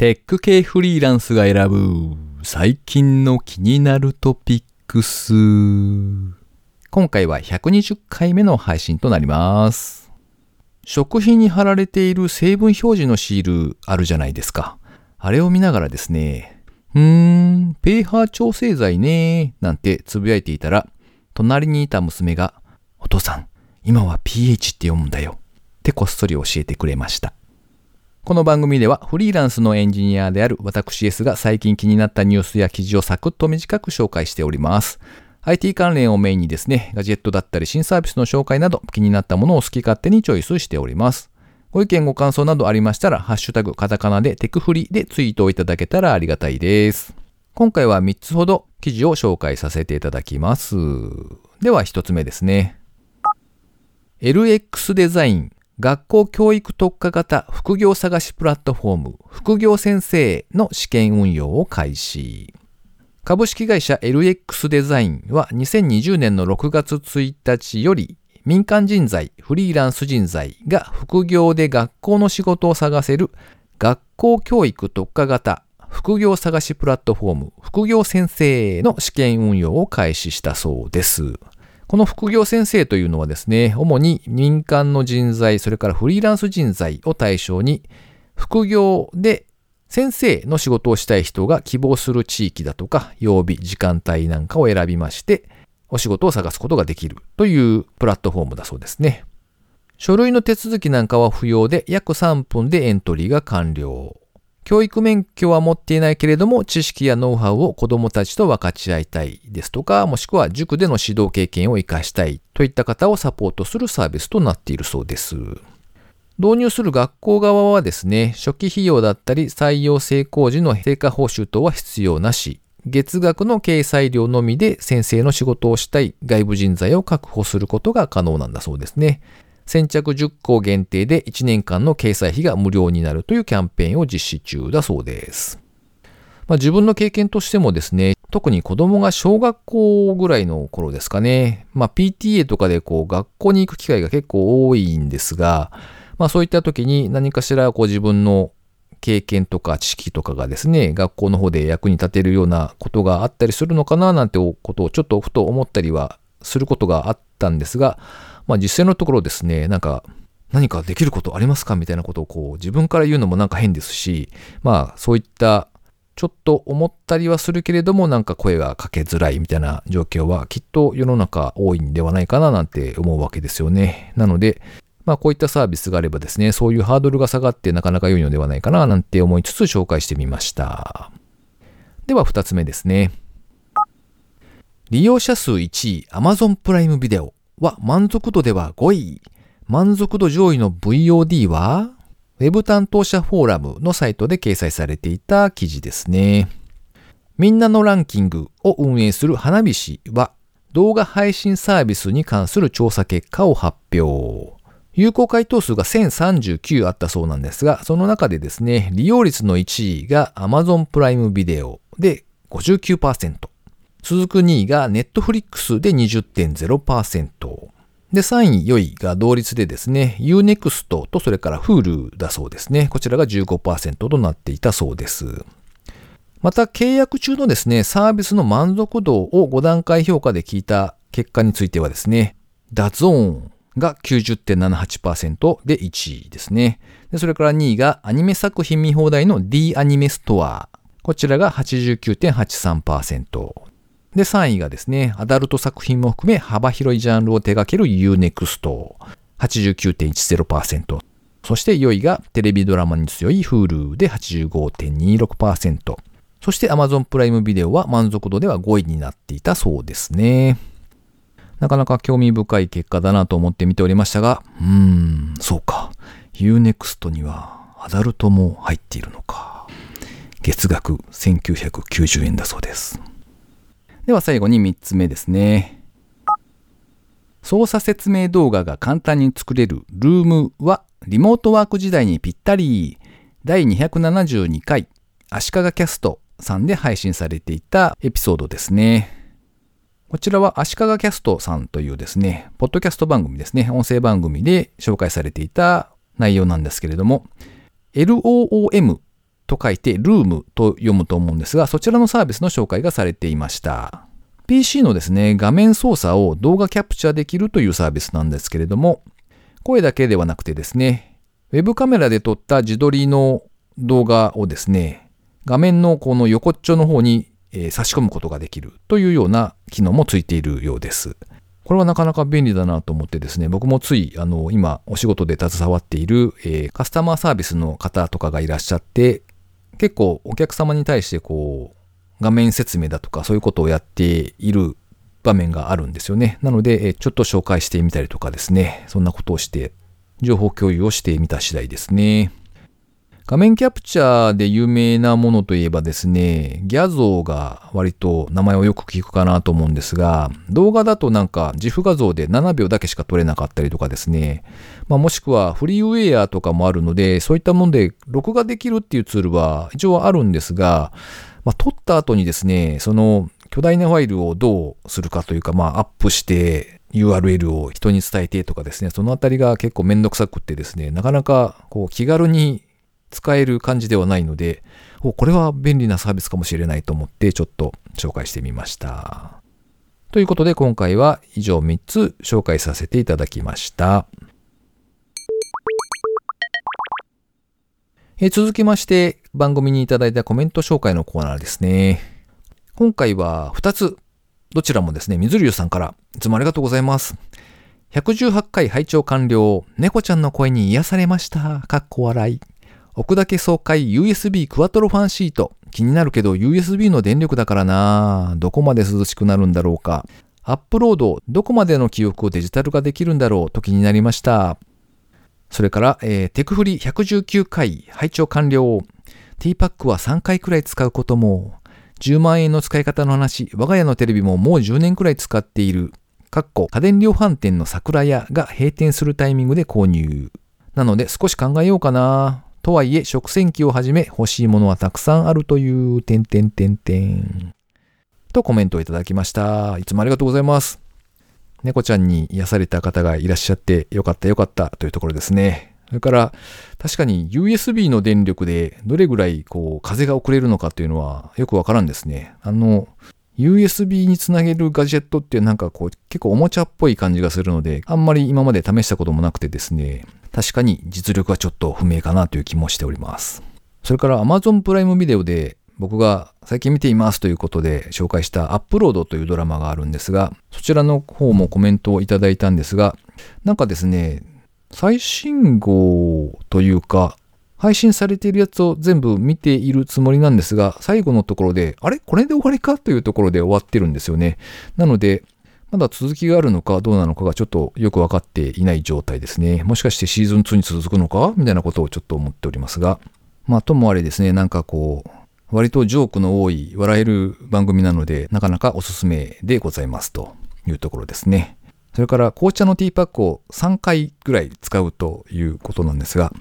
テック系フリーランスが選ぶ最近の気になるトピックス。今回は120回目の配信となります。食品に貼られている成分表示のシールあるじゃないですか。あれを見ながらですね、うーん、ペーハー調整剤ねなんてつぶやいていたら、隣にいた娘が、お父さん、今は pH って読むんだよ。ってこっそり教えてくれました。この番組ではフリーランスのエンジニアである私 S が最近気になったニュースや記事をサクッと短く紹介しております。IT 関連をメインにですね、ガジェットだったり新サービスの紹介など気になったものを好き勝手にチョイスしております。ご意見ご感想などありましたら、ハッシュタグカタカナでテクフリでツイートをいただけたらありがたいです。今回は3つほど記事を紹介させていただきます。では1つ目ですね。LX デザイン学校教育特化型副業探しプラットフォーム副業先生の試験運用を開始。株式会社 LX デザインは2020年の6月1日より民間人材、フリーランス人材が副業で学校の仕事を探せる学校教育特化型副業探しプラットフォーム副業先生の試験運用を開始したそうです。この副業先生というのはですね、主に民間の人材、それからフリーランス人材を対象に、副業で先生の仕事をしたい人が希望する地域だとか、曜日、時間帯なんかを選びまして、お仕事を探すことができるというプラットフォームだそうですね。書類の手続きなんかは不要で、約3分でエントリーが完了。教育免許は持っていないけれども、知識やノウハウを子供たちと分かち合いたいですとか、もしくは塾での指導経験を活かしたいといった方をサポートするサービスとなっているそうです。導入する学校側はですね、初期費用だったり採用成功時の成果報酬等は必要なし、月額の掲載料のみで先生の仕事をしたい外部人材を確保することが可能なんだそうですね。先着10校限定で1年間の掲載費が無料になるというキャンペーンを実施中だそうです。まあ、自分の経験としてもですね、特に子供が小学校ぐらいの頃ですかね、まあ、PTA とかでこう学校に行く機会が結構多いんですが、まあ、そういった時に何かしらこう自分の経験とか知識とかがですね、学校の方で役に立てるようなことがあったりするのかななんてことをちょっとふと思ったりはすることがあったんですが、まあ実際のところですね、なんか何かできることありますかみたいなことをこう自分から言うのもなんか変ですし、まあそういったちょっと思ったりはするけれどもなんか声がかけづらいみたいな状況はきっと世の中多いんではないかななんて思うわけですよね。なので、まあこういったサービスがあればですね、そういうハードルが下がってなかなか良いのではないかななんて思いつつ紹介してみました。では2つ目ですね。利用者数1位 Amazon プライムビデオは満足度では5位。満足度上位の VOD は Web 担当者フォーラムのサイトで掲載されていた記事ですね。みんなのランキングを運営する花火師は動画配信サービスに関する調査結果を発表。有効回答数が1039あったそうなんですが、その中でですね、利用率の1位が Amazon プライムビデオで59%。続く2位が Netflix で20.0%。で、3位、4位が同率でですね、Unext とそれから Hulu だそうですね。こちらが15%となっていたそうです。また、契約中のですね、サービスの満足度を5段階評価で聞いた結果についてはですね、 DAZN が90.78%で1位ですね。でそれから2位がアニメ作品見放題の D アニメストア。こちらが89.83%。で、3位がですね、アダルト作品も含め幅広いジャンルを手掛ける U-NEXT。89.10%。そして4位がテレビドラマに強い Hulu で85.26%。そして Amazon プライムビデオは満足度では5位になっていたそうですね。なかなか興味深い結果だなと思って見ておりましたが、うーん、そうか。Unext にはアダルトも入っているのか。月額1990円だそうです。では最後に3つ目ですね。操作説明動画が簡単に作れるルームはリモートワーク時代にぴったり第272回足利キャストさんで配信されていたエピソードですね。こちらは足利キャストさんというですね、ポッドキャスト番組ですね、音声番組で紹介されていた内容なんですけれども、LOOM と書いてルームと読むと思うんですが、そちらのサービスの紹介がされていました。PC のですね、画面操作を動画キャプチャーできるというサービスなんですけれども、声だけではなくてですね、ウェブカメラで撮った自撮りの動画をですね、画面のこの横っちょの方に、差し込むことができるというような機能もついているようです。これはなかなか便利だなと思ってですね、僕もつい、あの、今、お仕事で携わっている、え、カスタマーサービスの方とかがいらっしゃって、結構お客様に対してこう、画面説明だとかそういうことをやっている場面があるんですよね。なので、ちょっと紹介してみたりとかですね、そんなことをして、情報共有をしてみた次第ですね。画面キャプチャーで有名なものといえばですね、ギャゾーが割と名前をよく聞くかなと思うんですが、動画だとなんか自負画像で7秒だけしか撮れなかったりとかですね、まあ、もしくはフリーウェアとかもあるので、そういったもので録画できるっていうツールは一応あるんですが、まあ、撮った後にですね、その巨大なファイルをどうするかというか、まあ、アップして URL を人に伝えてとかですね、そのあたりが結構めんどくさくってですね、なかなかこう気軽に使える感じではないので、これは便利なサービスかもしれないと思ってちょっと紹介してみました。ということで今回は以上3つ紹介させていただきました。え続きまして番組にいただいたコメント紹介のコーナーですね。今回は2つ。どちらもですね、水流さんから、いつもありがとうございます。118回拝聴完了。猫ちゃんの声に癒されました。かっこ笑い。奥だけ爽快 USB クワトロファンシート。気になるけど USB の電力だからなぁどこまで涼しくなるんだろうか。アップロード、どこまでの記憶をデジタル化できるんだろうと気になりました。それから、えー、テクフリ119回拝聴完了。ティーパックは3回くらい使うことも。10万円の使い方の話、我が家のテレビももう10年くらい使っている。かっこ家電量販店の桜屋が閉店するタイミングで購入。なので少し考えようかなぁ。とはいえ、食洗機をはじめ欲しいものはたくさんあるという、点点点点。とコメントをいただきました。いつもありがとうございます。猫ちゃんに癒された方がいらっしゃってよかったよかったというところですね。それから、確かに USB の電力でどれぐらいこう風が送れるのかっていうのはよくわからんですね。あの、USB につなげるガジェットってなんかこう結構おもちゃっぽい感じがするので、あんまり今まで試したこともなくてですね、確かに実力はちょっと不明かなという気もしております。それから Amazon プライムビデオで僕が最近見ていますということで紹介したアップロードというドラマがあるんですが、そちらの方もコメントをいただいたんですが、なんかですね、最新号というか、配信されているやつを全部見ているつもりなんですが、最後のところで、あれ？これで終わりか？というところで終わってるんですよね。なので、まだ続きがあるのかどうなのかがちょっとよくわかっていない状態ですね。もしかしてシーズン2に続くのか？みたいなことをちょっと思っておりますが。まあ、ともあれですね、なんかこう、割とジョークの多い、笑える番組なので、なかなかおすすめでございますというところですね。それから紅茶のティーパックを3回ぐらい使うということなんですが、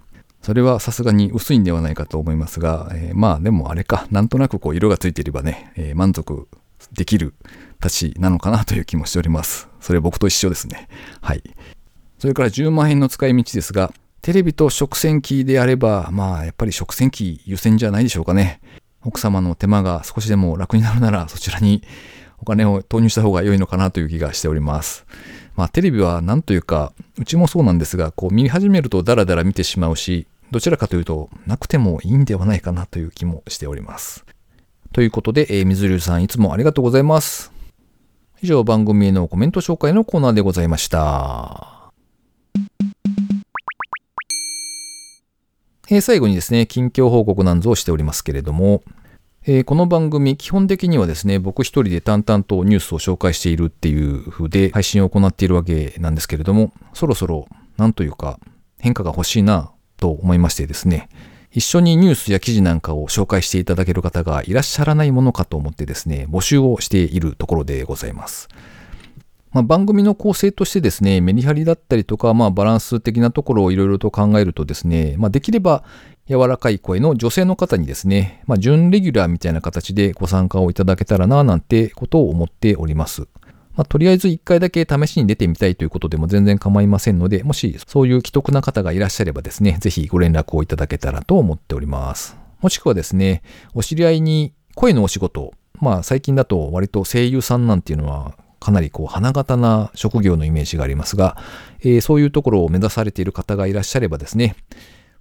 それはさすがに薄いんではないかと思いますが、えー、まあでもあれか、なんとなくこう色がついていればね、えー、満足できるたちなのかなという気もしております。それ僕と一緒ですね。はい。それから10万円の使い道ですが、テレビと食洗機であれば、まあやっぱり食洗機優先じゃないでしょうかね。奥様の手間が少しでも楽になるならそちらにお金を投入した方が良いのかなという気がしております。まあテレビはなんというか、うちもそうなんですが、こう見始めるとダラダラ見てしまうし、どちらかというとなくてもいいんではないかなという気もしております。ということで、えー、水流さんいつもありがとうございます。以上番組へのコメント紹介のコーナーでございました。えー、最後にですね、近況報告なんぞをしておりますけれども、えー、この番組、基本的にはですね、僕一人で淡々とニュースを紹介しているっていう風で配信を行っているわけなんですけれども、そろそろ、なんというか、変化が欲しいなと思いましてですね、一緒にニュースや記事なんかを紹介していただける方がいらっしゃらないものかと思ってですね、募集をしているところでございます。まあ、番組の構成としてですね、メリハリだったりとか、まあ、バランス的なところをいろいろと考えるとですね、まあ、できれば柔らかい声の女性の方にですね、まあ、準レギュラーみたいな形でご参加をいただけたらな、なんてことを思っております。まあ、とりあえず一回だけ試しに出てみたいということでも全然構いませんので、もしそういう既得な方がいらっしゃればですね、ぜひご連絡をいただけたらと思っております。もしくはですね、お知り合いに声のお仕事、まあ最近だと割と声優さんなんていうのはかなりこう花形な職業のイメージがありますが、えー、そういうところを目指されている方がいらっしゃればですね、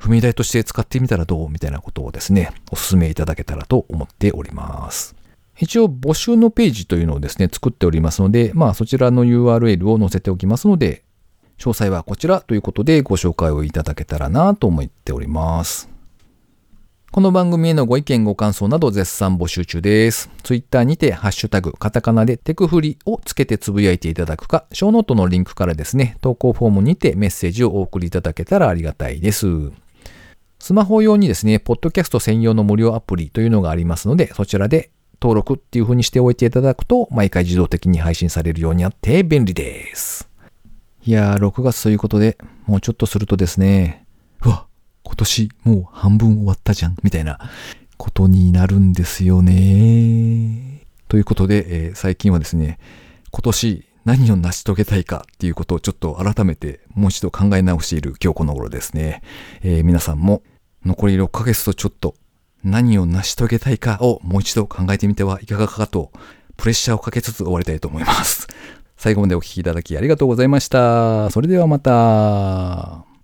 踏み台として使ってみたらどうみたいなことをですね、お勧めいただけたらと思っております。一応募集のページというのをですね、作っておりますので、まあそちらの URL を載せておきますので、詳細はこちらということでご紹介をいただけたらなと思っております。この番組へのご意見ご感想など絶賛募集中です。Twitter にてハッシュタグカタカナでテクフリをつけてつぶやいていただくか、ショーノートのリンクからですね、投稿フォームにてメッセージをお送りいただけたらありがたいです。スマホ用にですね、ポッドキャスト専用の無料アプリというのがありますので、そちらで登録っていう風にしておいていただくと、毎回自動的に配信されるようになって便利です。いやー、6月ということで、もうちょっとするとですね、うわ、今年もう半分終わったじゃん、みたいなことになるんですよね。ということで、えー、最近はですね、今年何を成し遂げたいかっていうことをちょっと改めてもう一度考え直している今日この頃ですね。えー、皆さんも残り6ヶ月とちょっと何を成し遂げたいかをもう一度考えてみてはいかがかと、プレッシャーをかけつつ終わりたいと思います。最後までお聴きいただきありがとうございました。それではまた。